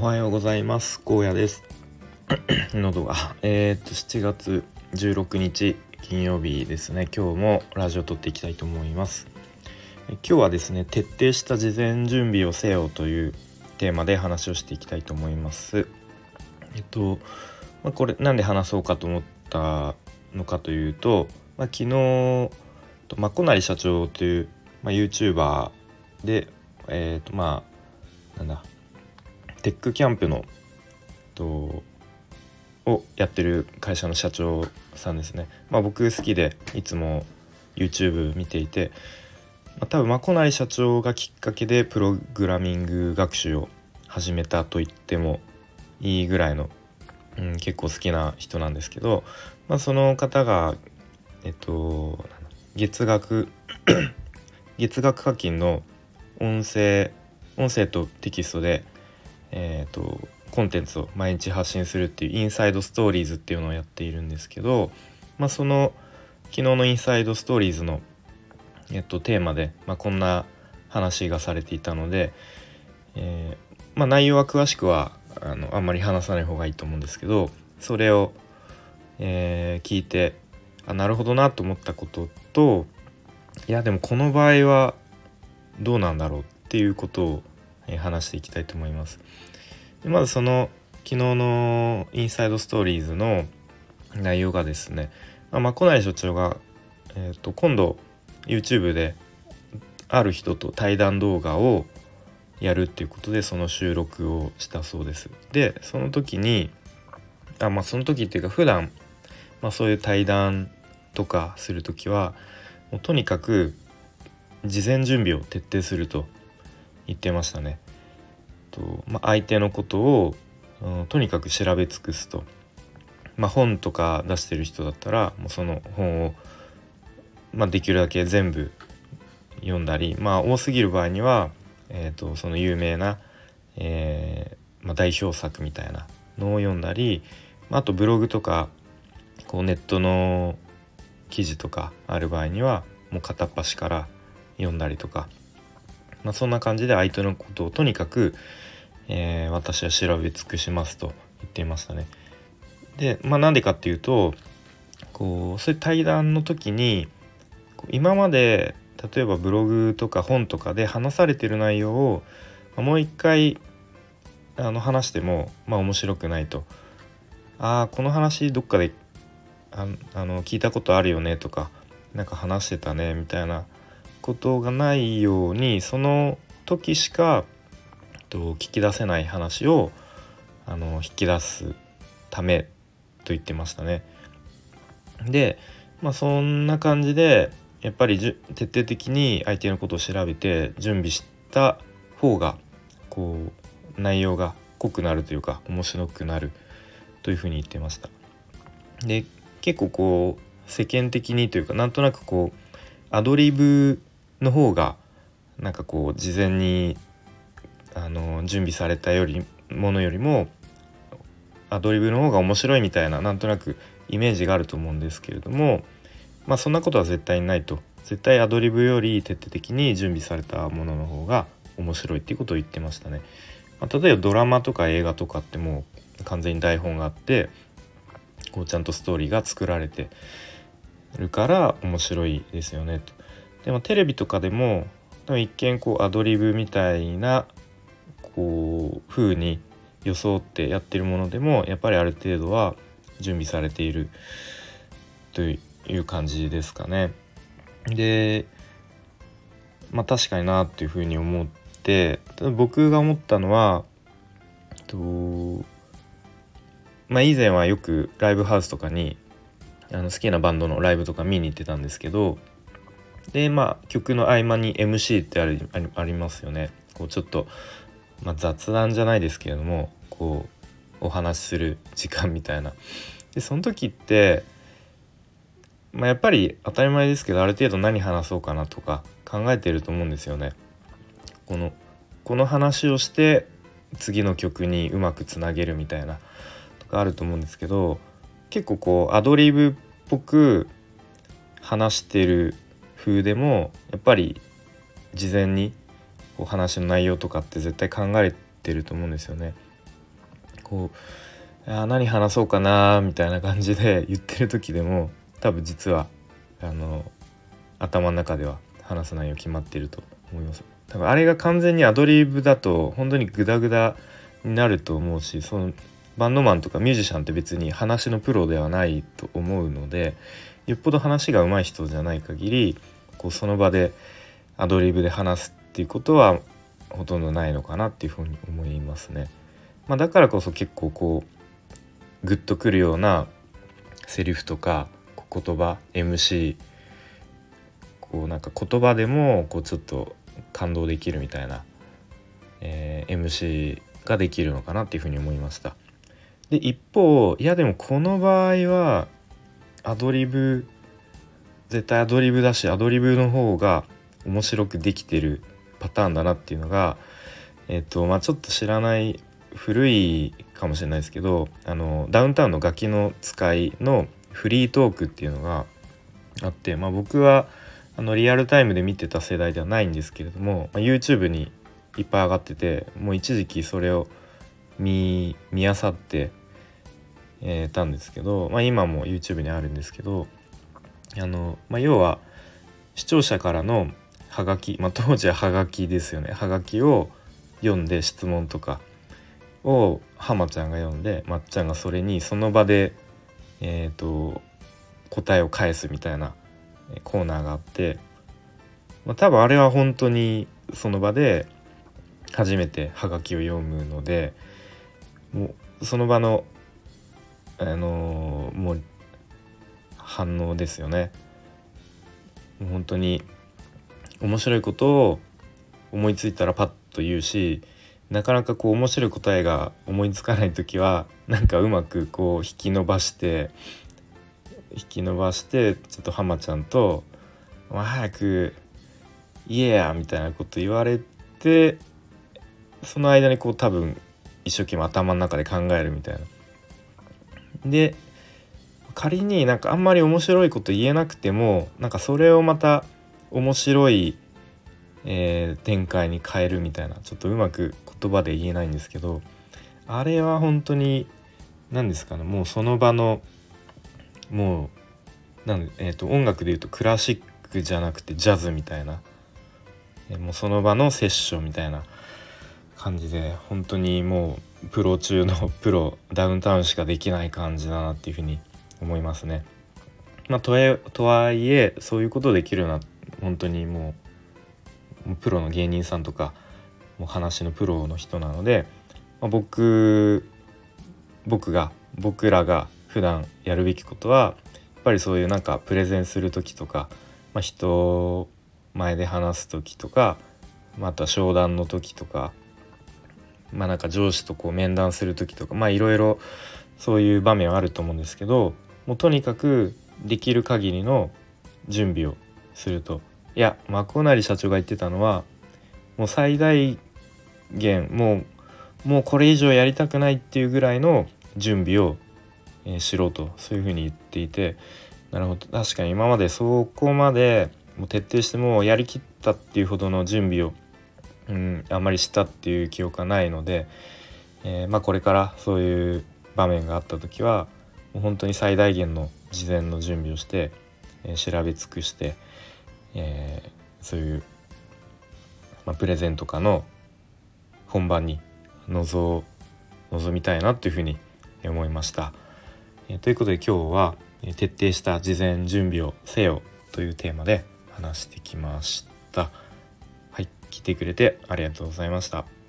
おはようございます。荒野です。喉が。えー、っと7月16日金曜日ですね。今日もラジオ撮っていきたいと思います。今日はですね徹底した事前準備をせよというテーマで話をしていきたいと思います。えっと、まあ、これなんで話そうかと思ったのかというと、まあ、昨日とまこなり社長という、まあ、YouTuber でえっ、とまあなんだテックキャンプのとをやってる会社の社長さんですね。まあ、僕好きでいつも YouTube 見ていて、まあ、多分まこなり社長がきっかけでプログラミング学習を始めたと言ってもいいぐらいの、うん、結構好きな人なんですけど、まあ、その方がえっと月額 月額課金の音声音声とテキストでえーと、コンテンツを毎日発信するっていうインサイドストーリーズっていうのをやっているんですけど、まあ、その昨日のインサイドストーリーズの、えっと、テーマで、まあ、こんな話がされていたので、えー、まあ、内容は詳しくはあのあんまり話さない方がいいと思うんですけどそれを、えー、聞いてあなるほどなと思ったことといやでもこの場合はどうなんだろうっていうことをえ話していきたいと思います。でまずその昨日のインサイドストーリーズの内容がですね、まあ、ま小内所長が、えーと、今度 YouTube である人と対談動画をやるっていうことでその収録をしたそうです。でその時にあまあその時っていうか普段まあそういう対談とかする時はもうとにかく事前準備を徹底すると言ってましたね。とまあ、相手のことを、うん、とにかく調べ尽くすと。まあ、本とか出してる人だったらもうその本を、まあ、できるだけ全部読んだり、まあ、多すぎる場合には、えーと、その有名な、えー、まあ、代表作みたいなのを読んだり、まあ、とブログとかこうネットの記事とかある場合にはもう片っ端から読んだりとかまあ、そんな感じで相手のことをとにかく、えー、私は調べ尽くしますと言っていましたね。で、まあ、なんでかっていうとこうそういう対談の時に今まで例えばブログとか本とかで話されてる内容をもう一回あの話してもまあ面白くないと。ああこの話どっかでああの聞いたことあるよねとか何か話してたねみたいなことがないようにその時しかと聞き出せない話をあの引き出すためと言ってましたね。でまあそんな感じでやっぱり徹底的に相手のことを調べて準備した方がこう内容が濃くなるというか面白くなるというふうに言ってました。で結構こう世間的にというかなんとなくこうアドリブの方がなんかこう事前にあの準備されたよりものよりもアドリブの方が面白いみたいななんとなくイメージがあると思うんですけれどもまあそんなことは絶対にないと絶対アドリブより徹底的に準備されたものの方が面白いっていうことを言ってましたね。まあ、例えばドラマとか映画とかってもう完全に台本があってこうちゃんとストーリーが作られてるから面白いですよねと。でもテレビとかでも一見こうアドリブみたいなこう風に装ってやってるものでもやっぱりある程度は準備されているという感じですかね。でまあ確かになっていうふうに思って僕が思ったのはとまあ以前はよくライブハウスとかにあの好きなバンドのライブとか見に行ってたんですけどでまあ曲の合間に MC ってありありますよねこうちょっと、まあ、雑談じゃないですけれどもこうお話しする時間みたいなでその時って、まあ、やっぱり当たり前ですけどある程度何話そうかなとか考えてると思うんですよね。このこの話をして次の曲にうまくつなげるみたいなとかあると思うんですけど結構こうアドリブっぽく話してる風でもやっぱり事前にこう話の内容とかって絶対考えてると思うんですよね。こうあ何話そうかなみたいな感じで言ってる時でも多分実はあの頭の中では話す内容決まってると思います多分あれが完全にアドリブだと本当にグダグダになると思うしそのバンドマンとかミュージシャンって別に話のプロではないと思うのでよっぽど話が上手い人じゃない限りこうその場でアドリブで話すっていうことはほとんどないのかなっていうふうに思いますね。まあ、だからこそ結構こうグッとくるようなセリフとか言葉 MC こうなんか言葉でもこうちょっと感動できるみたいな、えー、MC ができるのかなっていうふうに思いました。で一方いやでもこの場合はアドリブ絶対アドリブだしアドリブの方が面白くできてるパターンだなっていうのがえっ、とまあちょっと知らない古いかもしれないですけどあのダウンタウンのガキの使いのフリートークっていうのがあって、まあ、僕はあのリアルタイムで見てた世代ではないんですけれども、まあ、YouTube にいっぱい上がっててもう一時期それを見見あさってえー、たんですけど、まあ、今も YouTube にあるんですけどあの、まあ、要は視聴者からのハガキ、まあ、当時はハガキですよね。ハガキを読んで質問とかを浜ちゃんが読んでまっちゃんがそれにその場で、えーと、答えを返すみたいなコーナーがあって、まあ、多分あれは本当にその場で初めてハガキを読むのでもうその場のあのもう反応ですよね。本当に面白いことを思いついたらパッと言うしなかなかこう面白い答えが思いつかない時はなんかうまくこう引き伸ばして引き伸ばしてちょっと浜ちゃんと「早く言えや」みたいなこと言われてその間にこう多分一生懸命頭の中で考えるみたいな。で仮になんかあんまり面白いこと言えなくてもなんかそれをまた面白い、えー、展開に変えるみたいなちょっとうまく言葉で言えないんですけどあれは本当に何ですかねもうその場のもうなん、えーと、音楽でいうとクラシックじゃなくてジャズみたいな、えー、もうその場のセッションみたいな感じで本当にもうプロ中のプロダウンタウンしかできない感じだなっていうふうに思いますね。まあ、ととはいえそういうことできるのは本当にもうプロの芸人さんとかもう話のプロの人なので、まあ、僕僕が僕らが普段やるべきことはやっぱりそういうなんかプレゼンする時とか、まあ、人前で話す時とかまた商談の時とかまあなんか上司とこう面談する時とかまあいろいろそういう場面はあると思うんですけどもうとにかくできる限りの準備をすると。いやマコナリ社長が言ってたのはもう最大限もうもうこれ以上やりたくないっていうぐらいの準備を、えー、しろとそういうふうに言っていて。なるほど。確かに今までそこまでもう徹底してもうやりきったっていうほどの準備をうん、あんまりしたっていう記憶はないので、えー、まあ、これからそういう場面があった時は本当に最大限の事前の準備をして、えー、調べ尽くして、えー、そういう、まあ、プレゼンとかの本番に臨臨みたいなというふうに思いました。えということで今日は徹底した事前準備をせよというテーマで話してきました。はい来てくれてありがとうございました。